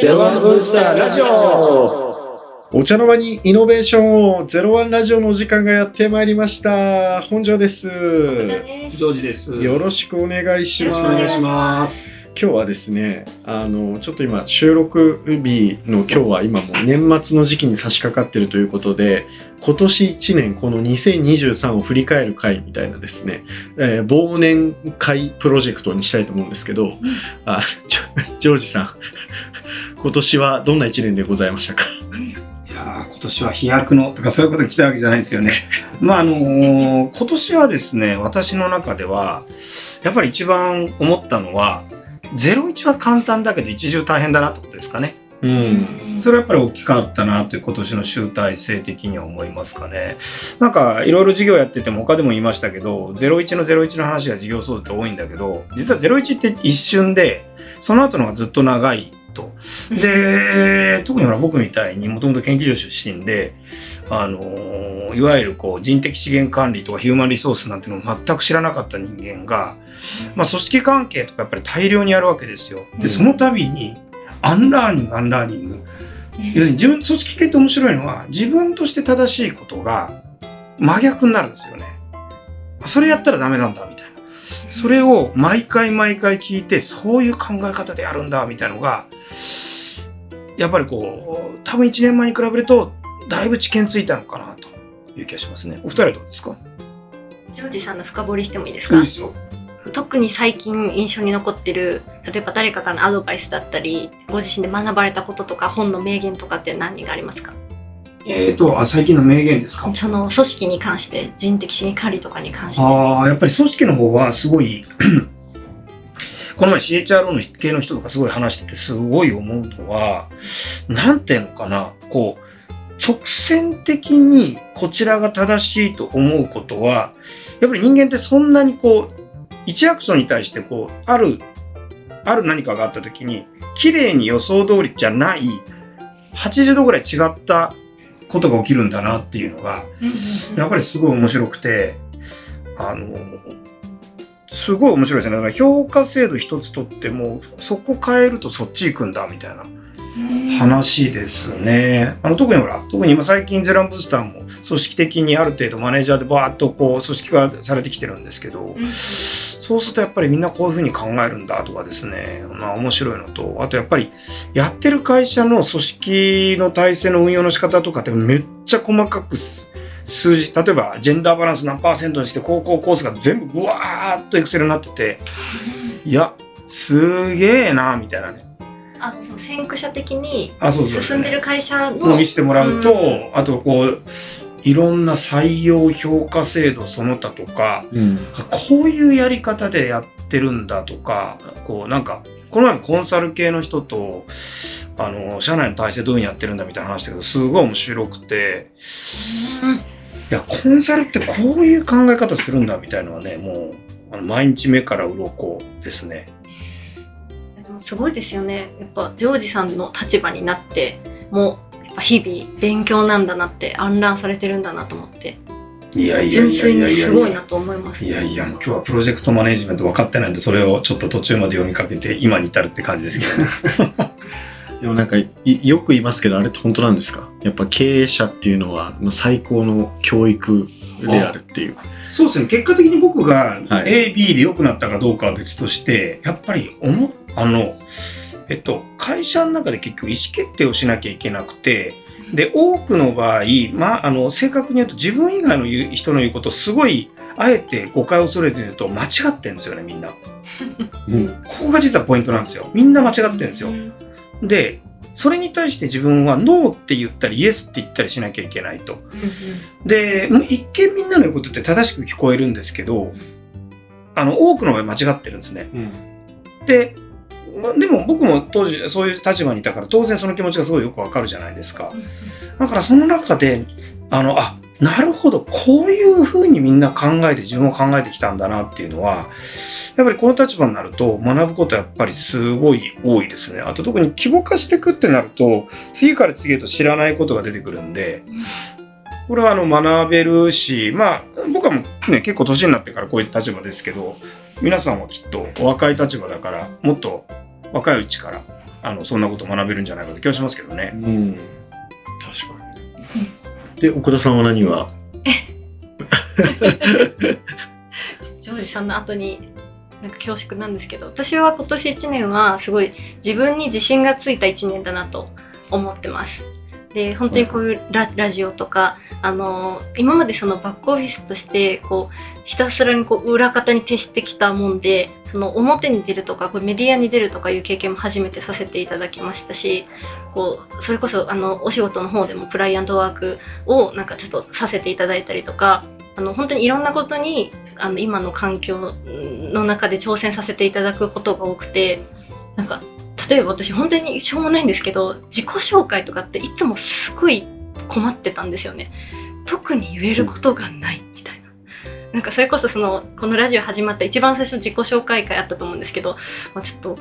ゼロワンブースターラジオお茶の間にイノベーションをゼロワンラジオのお時間がやってまいりました。本庄です。ジョージです。よろしくお願いします。よろしくお願いします。今日はですね、あの、ちょっと今、収録日の今日は今もう年末の時期に差し掛かっているということで、今年1年、この2023を振り返る会みたいなですね、えー忘年会プロジェクトにしたいと思うんですけど、あジョジョージさん、今年はどんな1年でございましたか？いやー今年は飛躍のとかそういうこと聞いたわけじゃないですよね。まああのー今年はですね、私の中では、やっぱり一番思ったのは、01は簡単だけど一重大変だなってことですかね。うん。それはやっぱり大きかったなという今年の集大成的には思いますかね。なんかいろいろ授業やってても他でも言いましたけど、01の01の話が授業数って多いんだけど、実は01って一瞬で、その後のがずっと長いと。で、特にほら僕みたいにもともと研究所出身で、あのーいわゆるこう人的資源管理とかヒューマンリソースなんていうのを全く知らなかった人間が、まあ組織関係とかやっぱり大量にあるわけですよ。で、その度に、アンラーニング、アンラーニング。要するに自分、組織系って面白いのは、自分として正しいことが真逆になるんですよね。それやったらダメなんだ、みたいな。それを毎回毎回聞いて、そういう考え方でやるんだ、みたいなのが、やっぱりこう、多分1年前に比べると、だいぶ知見ついたのかな、という気がしますね。お二人はどうですか？ジョージさんの深掘りしてもいいですか？特に最近印象に残ってる例えば誰かからのアドバイスだったりご自身で学ばれたこととか本の名言とかって何がありますか？えっ、と、あ、最近の名言ですか？その組織に関して人的資源管理とかに関して。ああ、やっぱり組織の方はすごい、この前 CHRO の系の人とかすごい話しててすごい思うのは、なんていうのかな、こう、直線的にこちらが正しいと思うことは、やっぱり人間ってそんなにこう、一アクションに対してこう、ある、ある何かがあった時に、綺麗に予想通りじゃない、80度ぐらい違ったことが起きるんだなっていうのが、やっぱりすごい面白くて、あの、すごい面白いですね。だから評価制度一つとっても、そこ変えるとそっち行くんだみたいな話ですね。あの、特にほら、特に今最近ゼランブースターも組織的にある程度マネージャーでバーッとこう組織化されてきてるんですけど、そうするとやっぱりみんなこういうふうに考えるんだとかですね、まあ面白いのと、あとやっぱりやってる会社の組織の体制の運用の仕方とかってめっちゃ細かくす数字、例えばジェンダーバランス何パーセントにして高校コースが全部ぐわーっとエクセルになってて、いや、すげえな、みたいなね。あ先駆者的に進んでる会社のの見せてもらうと、うあとこう、いろんな採用評価制度その他とか、うん。こういうやり方でやってるんだとか、こうなんか、この前もコンサル系の人と、あの、社内の体制どういうふうにやってるんだみたいな話だけど、すごい面白くて、いや、コンサルってこういう考え方するんだみたいなのはね、もう、あの毎日目から鱗ですね。でもすごいですよねやっぱジョージさんの立場になっても日々勉強なんだなって暗乱されてるんだなと思っていやいやいや純粋にいやいやいやすごいなと思いますいやいや、もう今日はプロジェクトマネージメント分かってないんで、それをちょっと途中まで読みかけて、今に至るって感じですけどね。でもなんかいよく言いますけどあれって本当なんですか？やっぱ経営者っていうのはまあ最高の教育であるっていう。そうですね。結果的に僕がはい A、B で良くなったかどうかは別として、やっぱり思っ、あの、えっと、会社の中で結局意思決定をしなきゃいけなくて、で、多くの場合、まあ、あの、正確に言うと自分以外の言う人の言うことをすごい、あえて誤解を恐れて言うと間違ってるんですよね、みんな。うんここが実はポイントなんですよ。みんな間違ってるんですよ。で、それに対して自分はノーって言ったりイエスって言ったりしなきゃいけないと。で、もう一見みんなの言うことって正しく聞こえるんですけど、あの、多くの場合間違ってるんですね。うんで、までも僕も当時そういう立場にいたから当然その気持ちがすごいよくわかるじゃないですか。だからその中で、あの、あ、なるほど、こういうふうにみんな考えて自分を考えてきたんだなっていうのは、やっぱりこの立場になると学ぶことはやっぱりすごい多いですね。あと特に規模化していくってなると、次から次へと知らないことが出てくるんで、これはあの学べるし、まあ僕はもうね、結構年になってからこういう立場ですけど、皆さんはきっとお若い立場だから、もっと若いうちからあのそんなこと学べるんじゃないかって気がしますけどね。うん確かにで奥田さんは何は ジョージさんの後になんか恐縮なんですけど私は今年1年はすごい自分に自信がついた1年だなと思ってます。で本当にこういうララジオとかあの今までそのバックオフィスとしてこうひたすらにこう裏方に徹してきたもんでその表に出るとかこうメディアに出るとかいう経験も初めてさせていただきましたしこうそれこそあのお仕事の方でもクライアントワークをなんかちょっとさせていただいたりとかあの本当にいろんなことにあの今の環境の中で挑戦させていただくことが多くてなんか例えば私本当にしょうもないんですけど自己紹介とかっていつもすごい困ってたんですよね。特に言えることがないみたいな。なんかそれこそそのこのラジオ始まった一番最初の自己紹介会あったと思うんですけど、まあ、ちょっと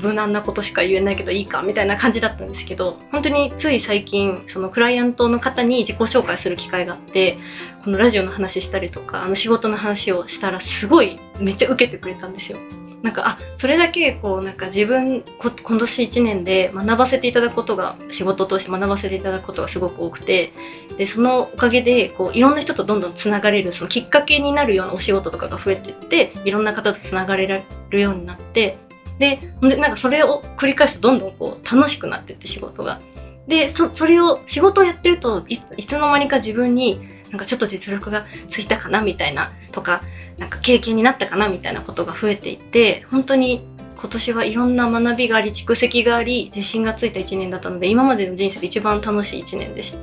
無難なことしか言えないけどいいかみたいな感じだったんですけど本当につい最近そのクライアントの方に自己紹介する機会があってこのラジオの話したりとかあの仕事の話をしたらすごいめっちゃ受けてくれたんですよ。なんかあそれだけこうなんか自分こ今年1年で学ばせていただくことが仕事を通して学ばせていただくことがすごく多くてでそのおかげでこういろんな人とどんどんつながれるそのきっかけになるようなお仕事とかが増えてっていろんな方とつながれるようになってででなんかそれを繰り返すとどんどんこう楽しくなってって仕事が。でそれを仕事をやってるといつの間にか自分になんかちょっと実力がついたかなみたいなとかなんか経験になったかなみたいなことが増えていって本当に今年はいろんな学びがあり蓄積があり自信がついた1年だったので今までの人生で一番楽しい1年でした。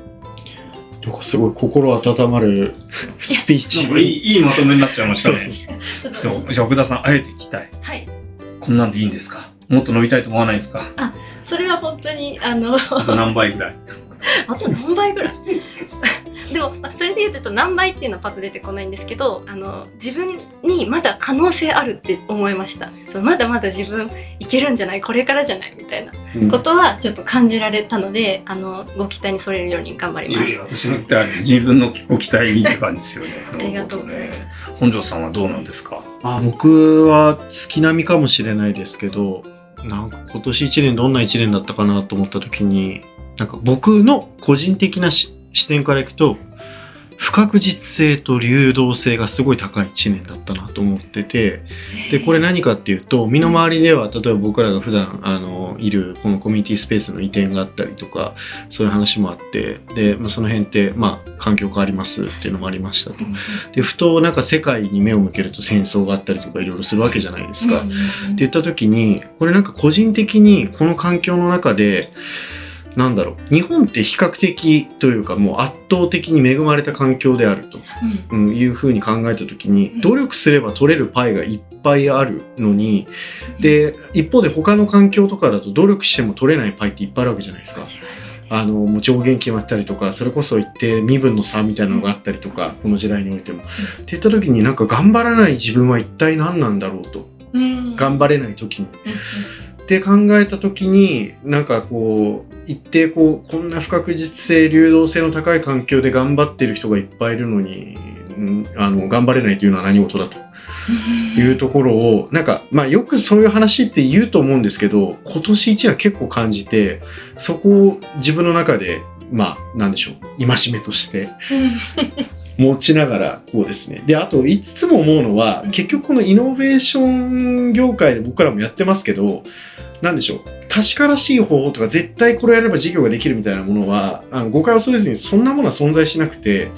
なんかすごい心温まるスピーチ。いいいいまとめになっちゃいましたね。じゃあ奥田さんあえて聞きたい。はい。こんなんでいいんですか？もっと伸びたいと思わないですか？それは本当にあの。あと何倍ぐらい？あと何倍ぐらい？でも、まあ、それで言うと何倍っていうのはパッと出てこないんですけどあの自分にまだ可能性あるって思いましたそうまだまだ自分いけるんじゃないこれからじゃないみたいなうんことはちょっと感じられたのであのご期待に沿れるように頑張ります。私の期待自分のご期待にって感じですよね。ありがとうございますね。本庄さんはどうなんですか？あ僕は月並みかもしれないですけどなんか今年1年どんな1年だったかなと思った時になんか僕の個人的なし視点からいくと不確実性と流動性がすごい高い1年だったなと思っててでこれ何かっていうと身の回りでは例えば僕らが普段あのいるこのコミュニティスペースの移転があったりとかそういう話もあってで、まあ、その辺ってまあ環境変わりますっていうのもありましたと。でふとなんか世界に目を向けると戦争があったりとかいろいろするわけじゃないですか。って言った時にこれなんか個人的にこの環境の中でなんだろう。日本って比較的というかもう圧倒的に恵まれた環境であると、うん。うん、いうふうに考えた時にうん。努力すれば取れるパイがいっぱいあるのにで一方で他の環境とかだと努力しても取れないパイっていっぱいあるわけじゃないですか。あのもう上限決まったりとかそれこそ一定身分の差みたいなのがあったりとか、この時代においても。って言った時になんか頑張らない自分は一体何なんだろうと。うん。頑張れない時に。うんって考えた時になんかこう一定こうこんな不確実性流動性の高い環境で頑張ってる人がいっぱいいるのに、うんあの頑張れないというのは何事だというところをなんかまあよくそういう話って言うと思うんですけど今年一は結構感じてそこを自分の中でまあなんでしょう戒めとして持ちながらこうですね。であといつも思うのはうん。結局このイノベーション業界で僕らもやってますけどなんでしょう。確からしい方法とか絶対これやれば事業ができるみたいなものはあの誤解を恐れずにそんなものは存在しなくて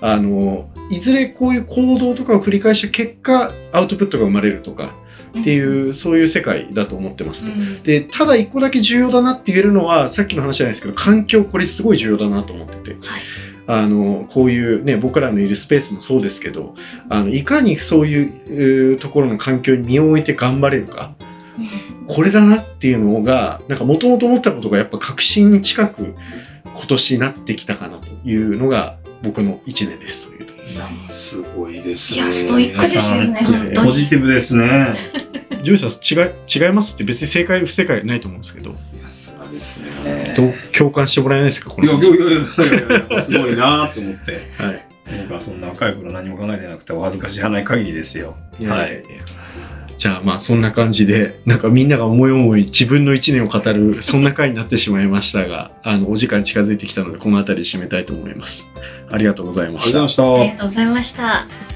あのいずれこういう行動とかを繰り返した結果アウトプットが生まれるとかっていうそういう世界だと思ってますと。うん。でただ一個だけ重要だなって言えるのはさっきの話じゃないですけど環境これすごい重要だなと思ってて、はいあのこういうね僕らのいるスペースもそうですけどあのいかにそういうえーところの環境に身を置いて頑張れるか。これだなっていうのがなんかもともと思ったことがやっぱ確信に近く今年なってきたかなというのが僕の1年ですというところです。ね。すごいですいやストイックですよねポジティブですね。ジョイさん違い違いますって別に正解不正解ないと思うんですけどですね。どう共感してもらえないですかこいやいのやいやいやいやすごいなと思って。はい僕はそんな若い頃何も考えてなくてお恥ずかしいない限りですよ。いやはいじゃあまあそんな感じでなんかみんなが思い思い自分の1年を語るそんな回になってしまいましたがあのお時間近づいてきたのでこの辺りで締めたいと思いますありがとうございましたありがとうございました。